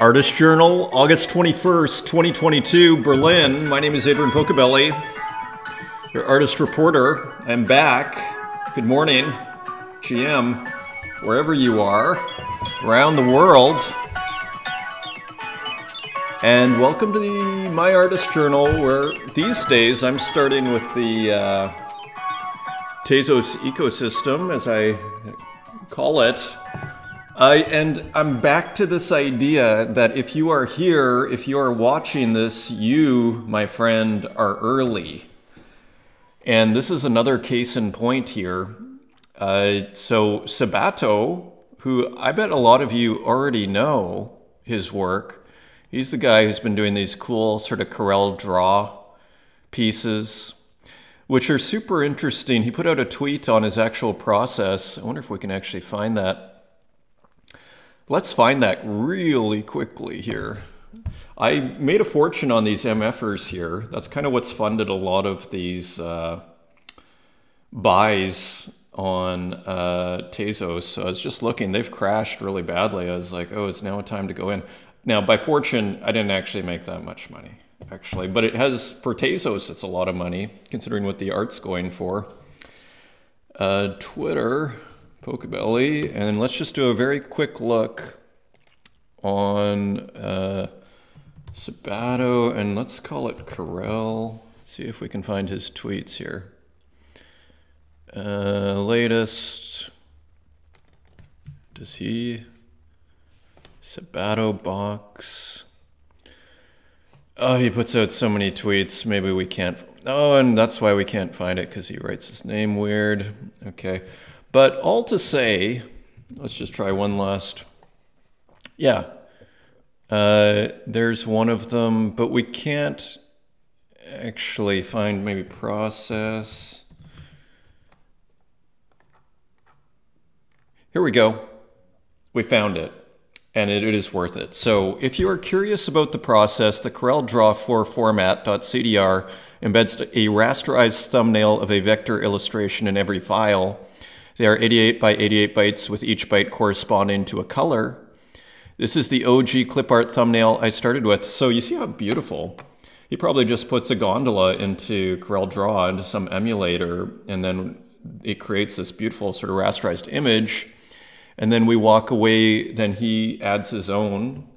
Artist Journal, August 21st, 2022, Berlin. My name is Adrian Pocobelli, your artist reporter. I'm back. Good morning, GM, wherever you are, around the world. And welcome to the My Artist Journal, where these days I'm starting with the uh, Tezos ecosystem, as I call it. And I'm back to this idea that if you are here, if you are watching this, you, my friend, are early. And this is another case in point here. Uh, so, Sabato, who I bet a lot of you already know his work, he's the guy who's been doing these cool sort of Corel Draw pieces, which are super interesting. He put out a tweet on his actual process. I wonder if we can actually find that Let's find that really quickly here. I made a fortune on these MFers here. That's kind of what's funded a lot of these uh, buys on uh, Tezos. So I was just looking, they've crashed really badly. I was like, oh, it's now a time to go in. Now, by fortune, I didn't actually make that much money, actually. But it has, for Tezos, it's a lot of money, considering what the art's going for. Uh, Twitter, Pocobelli, and let's just do a very quick look on uh, Sabato, and let's call it Corel. See if we can find his tweets here. Uh, latest. Does he? Sabato box. Oh, he puts out so many tweets. Maybe we can't. Oh, and that's why we can't find it because he writes his name weird. Okay. But all to say, let's just try one last. Yeah, uh, there's one of them, but we can't actually find maybe process. Here we go. We found it, and it, it is worth it. So if you are curious about the process, the Corel Draw 4 format.cdr embeds a rasterized thumbnail of a vector illustration in every file. They are 88 by 88 bytes with each byte corresponding to a color. This is the OG clip art thumbnail I started with. So you see how beautiful. He probably just puts a gondola into Corel Draw, into some emulator, and then it creates this beautiful sort of rasterized image. And then we walk away, then he adds his own.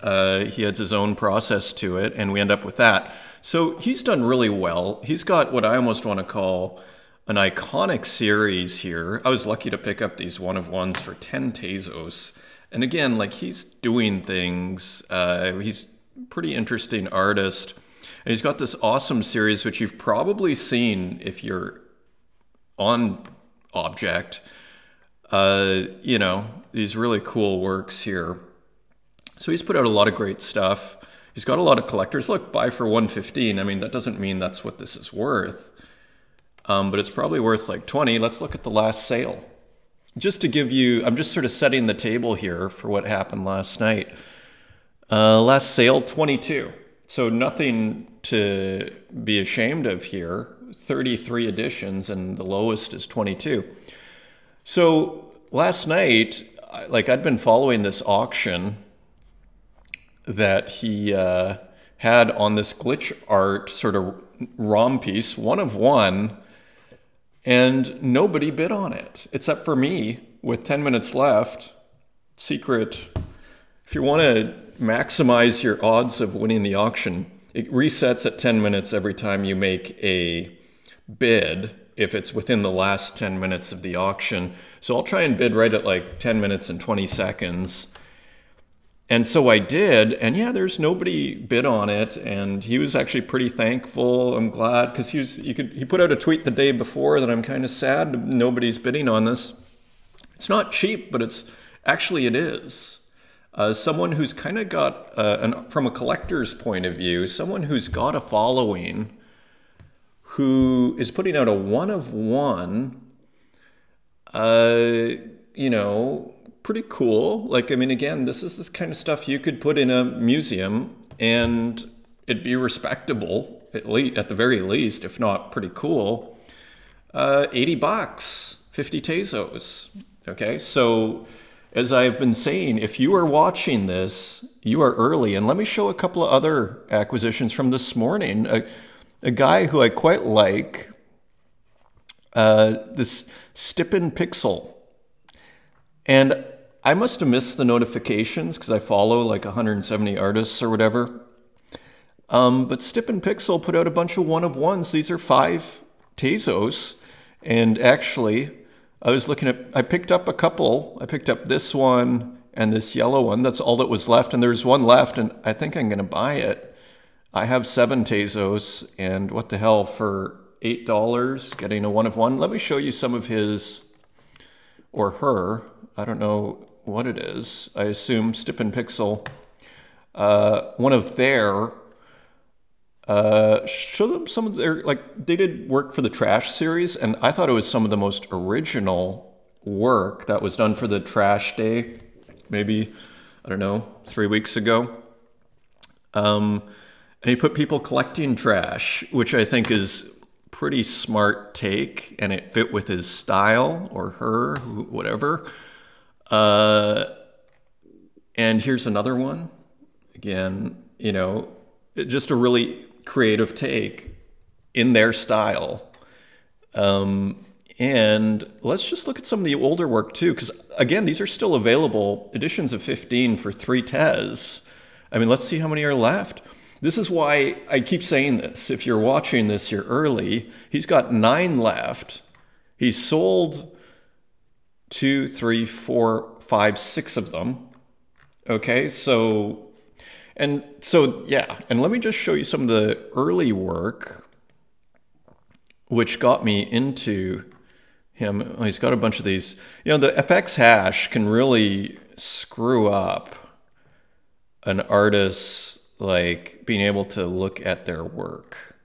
Uh, he adds his own process to it, and we end up with that. So he's done really well. He's got what I almost want to call an iconic series here. I was lucky to pick up these one of ones for 10 Tezos. And again, like he's doing things, uh, he's pretty interesting artist. And he's got this awesome series, which you've probably seen if you're on Object. Uh, you know, these really cool works here. So he's put out a lot of great stuff. He's got a lot of collectors. Look, buy for 115. I mean, that doesn't mean that's what this is worth um, but it's probably worth like 20. Let's look at the last sale. Just to give you, I'm just sort of setting the table here for what happened last night. Uh, last sale, 22. So nothing to be ashamed of here. 33 editions, and the lowest is 22. So last night, like I'd been following this auction that he uh, had on this glitch art sort of ROM piece, one of one and nobody bid on it except for me with 10 minutes left. Secret if you want to maximize your odds of winning the auction, it resets at 10 minutes every time you make a bid if it's within the last 10 minutes of the auction. So I'll try and bid right at like 10 minutes and 20 seconds and so I did, and yeah, there's nobody bid on it, and he was actually pretty thankful. I'm glad because he was. You could. He put out a tweet the day before that I'm kind of sad nobody's bidding on this. It's not cheap, but it's actually it is. Uh, someone who's kind of got, uh, an, from a collector's point of view, someone who's got a following, who is putting out a one of one. Uh, you know, pretty cool. Like, I mean, again, this is this kind of stuff you could put in a museum and it'd be respectable, at least at the very least, if not pretty cool. Uh, 80 bucks, 50 Tezos. Okay, so as I've been saying, if you are watching this, you are early. And let me show a couple of other acquisitions from this morning. A, a guy who I quite like, uh, this Stippen Pixel. And I must have missed the notifications because I follow like 170 artists or whatever. Um, but Stippen Pixel put out a bunch of one of ones. These are five Tezos. And actually, I was looking at, I picked up a couple. I picked up this one and this yellow one. That's all that was left. And there's one left, and I think I'm going to buy it. I have seven Tezos, and what the hell, for $8 getting a one of one? Let me show you some of his or her. I don't know what it is. I assume Stippen Pixel. Uh, one of their uh, show them some of their like they did work for the Trash series, and I thought it was some of the most original work that was done for the Trash Day, maybe I don't know three weeks ago. Um, and he put people collecting trash, which I think is pretty smart take, and it fit with his style or her, whatever. Uh, and here's another one. Again, you know, just a really creative take in their style. Um, and let's just look at some of the older work too, because again, these are still available editions of 15 for three Tez. I mean, let's see how many are left. This is why I keep saying this. If you're watching this, you're early. He's got nine left. He's sold two, three, four, five, six of them. Okay, so and so, yeah, and let me just show you some of the early work which got me into him. He's got a bunch of these. You know, the FX hash can really screw up an artist like being able to look at their work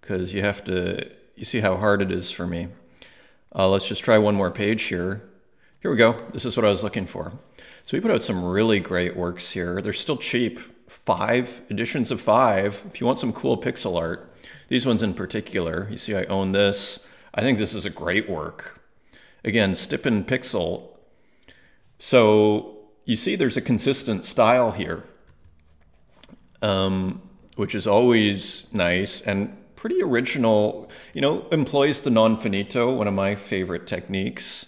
because you have to you see how hard it is for me uh, let's just try one more page here here we go this is what i was looking for so we put out some really great works here they're still cheap five editions of five. If you want some cool pixel art, these ones in particular, you see I own this. I think this is a great work. Again, Stippen Pixel. So you see there's a consistent style here, um, which is always nice and pretty original. You know, employs the non finito, one of my favorite techniques.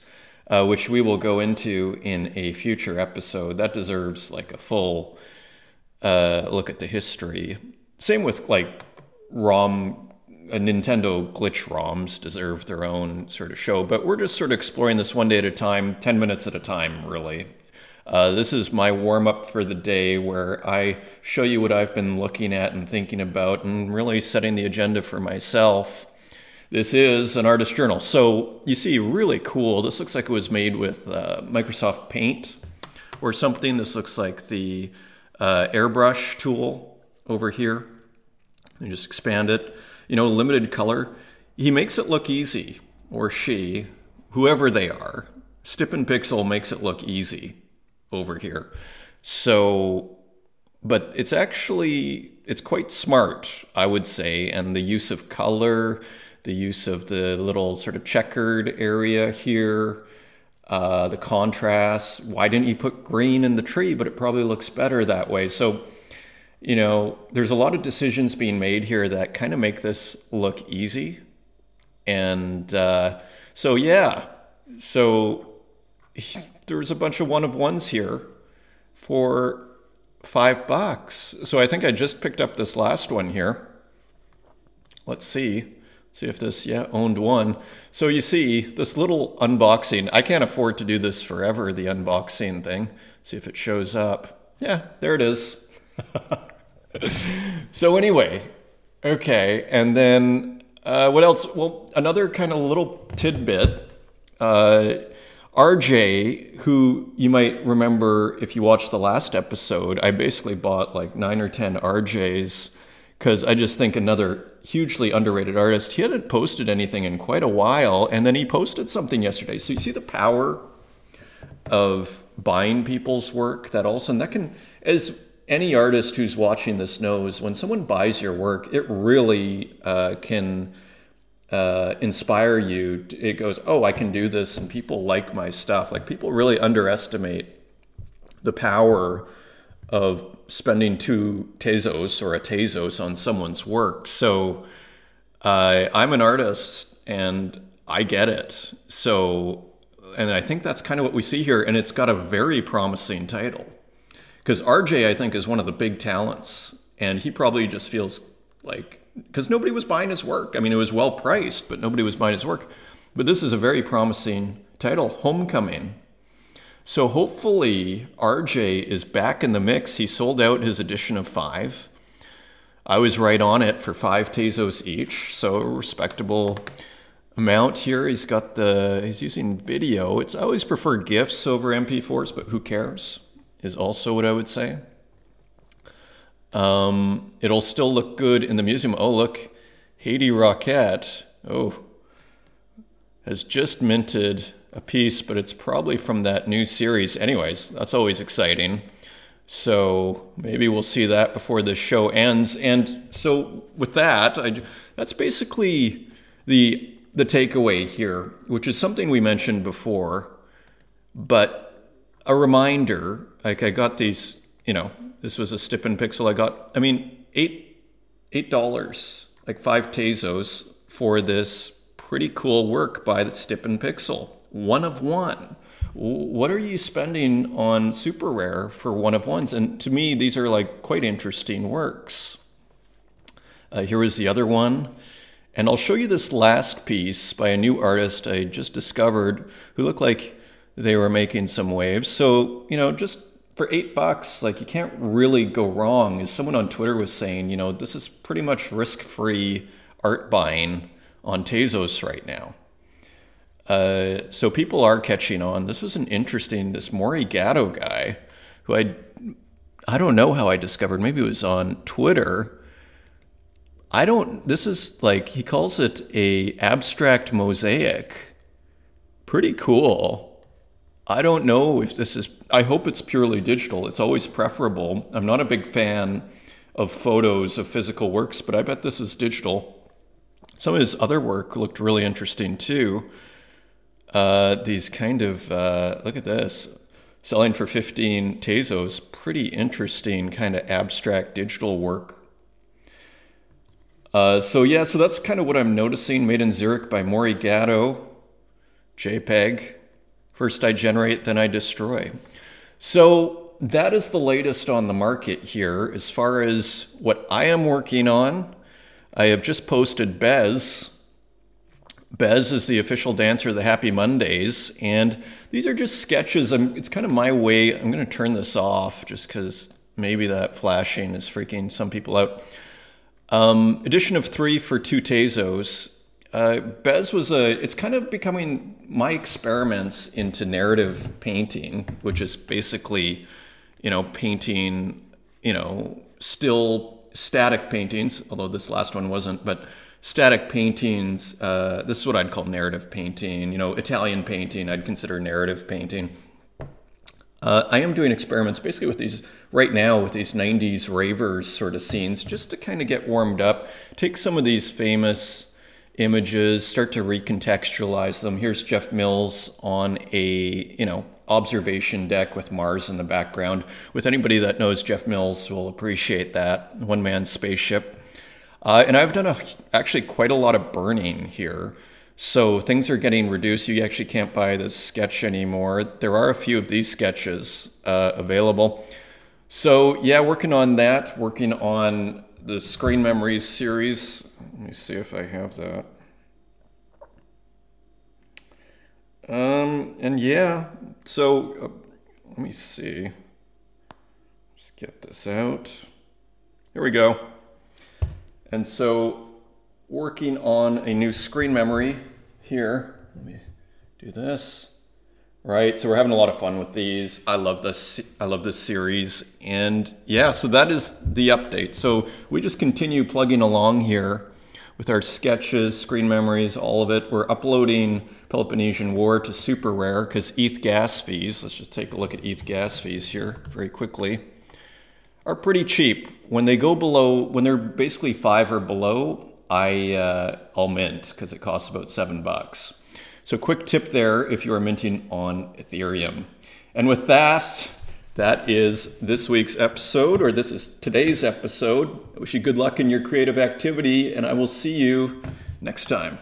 Uh, which we will go into in a future episode. That deserves like a full uh, look at the history. Same with like ROM, uh, Nintendo glitch ROMs deserve their own sort of show, but we're just sort of exploring this one day at a time, 10 minutes at a time, really. Uh, this is my warm up for the day where I show you what I've been looking at and thinking about and really setting the agenda for myself. This is an artist journal. So you see, really cool. This looks like it was made with uh, Microsoft Paint or something. This looks like the uh, airbrush tool over here. And just expand it. You know, limited color. He makes it look easy, or she, whoever they are. Stippen Pixel makes it look easy over here. So, but it's actually it's quite smart, I would say, and the use of color, the use of the little sort of checkered area here, uh, the contrast. Why didn't you put green in the tree? But it probably looks better that way. So, you know, there's a lot of decisions being made here that kind of make this look easy. And uh, so, yeah, so there was a bunch of one of ones here for five bucks. So I think I just picked up this last one here. Let's see. See if this, yeah, owned one. So you see this little unboxing. I can't afford to do this forever, the unboxing thing. See if it shows up. Yeah, there it is. so anyway, okay. And then uh, what else? Well, another kind of little tidbit. Uh, RJ, who you might remember if you watched the last episode, I basically bought like nine or 10 RJs because I just think another hugely underrated artist. He hadn't posted anything in quite a while, and then he posted something yesterday. So you see the power of buying people's work. That also, and that can, as any artist who's watching this knows, when someone buys your work, it really uh, can uh, inspire you. It goes, oh, I can do this, and people like my stuff. Like people really underestimate the power of spending two Tezos or a Tezos on someone's work. So uh, I'm an artist and I get it. So, and I think that's kind of what we see here. And it's got a very promising title because RJ, I think, is one of the big talents. And he probably just feels like, because nobody was buying his work. I mean, it was well priced, but nobody was buying his work. But this is a very promising title, Homecoming. So hopefully RJ is back in the mix. He sold out his edition of five. I was right on it for five Tezos each, so respectable amount here. He's got the he's using video. It's I always prefer GIFs over MP4s, but who cares? Is also what I would say. Um, it'll still look good in the museum. Oh look, Haiti Rocket. Oh, has just minted a piece, but it's probably from that new series. Anyways, that's always exciting. So maybe we'll see that before the show ends. And so with that, I, that's basically the the takeaway here, which is something we mentioned before, but a reminder. Like I got these, you know, this was a Stippen Pixel. I got, I mean, eight eight dollars, like five Tezos for this pretty cool work by the Stippen Pixel one of one. What are you spending on super rare for one of ones? And to me, these are like quite interesting works. Uh, here is the other one. And I'll show you this last piece by a new artist I just discovered who looked like they were making some waves. So, you know, just for eight bucks, like you can't really go wrong. As someone on Twitter was saying, you know, this is pretty much risk free art buying on Tezos right now. Uh, so people are catching on. This was an interesting, this Maury Gatto guy, who I, I don't know how I discovered. Maybe it was on Twitter. I don't. This is like he calls it a abstract mosaic. Pretty cool. I don't know if this is. I hope it's purely digital. It's always preferable. I'm not a big fan of photos of physical works, but I bet this is digital. Some of his other work looked really interesting too uh, these kind of uh, look at this. Selling for 15 tezos pretty interesting kind of abstract digital work. Uh, so yeah so that's kind of what i'm noticing. Made in zurich by maury gatto jpeg. First i generate then i destroy. So that is the latest on the market here. As far as what i am working on i have just posted bez Bez is the official dancer of the Happy Mondays, and these are just sketches. I'm, it's kind of my way. I'm going to turn this off just because maybe that flashing is freaking some people out. Um, edition of three for two Tezos. Uh, Bez was a. It's kind of becoming my experiments into narrative painting, which is basically, you know, painting, you know, still static paintings. Although this last one wasn't, but static paintings. Uh, this is what I'd call narrative painting. You know, Italian painting, I'd consider narrative painting. Uh, I am doing experiments basically with these right now with these 90s ravers sort of scenes just to kind of get warmed up. Take some of these famous images, start to recontextualize them. Here's Jeff Mills on a, you know, observation deck with Mars in the background. With anybody that knows Jeff Mills will appreciate that one man spaceship. Uh, and I've done a, actually quite a lot of burning here. So things are getting reduced. You actually can't buy this sketch anymore. There are a few of these sketches uh, available. So yeah, working on that, working on the Screen Memories series. Let me see if I have that. Um, and yeah, so uh, let me see. Just get this out. Here we go. And so working on a new screen memory here. Let me do this. Right, so we're having a lot of fun with these. I love this. I love this series, and yeah, so that is the update. So we just continue plugging along here with our sketches, screen memories, all of it. We're uploading Peloponnesian War to super rare because ETH gas fees. Let's just take a look at ETH gas fees here very quickly are pretty cheap. When they go below, when they're basically five or below, I uh, I'll mint because it costs about seven bucks. So quick tip there if you are minting on Ethereum. And with that, That is this week's episode, or this is today's episode. I wish you good luck in your creative activity, and I will see you next time.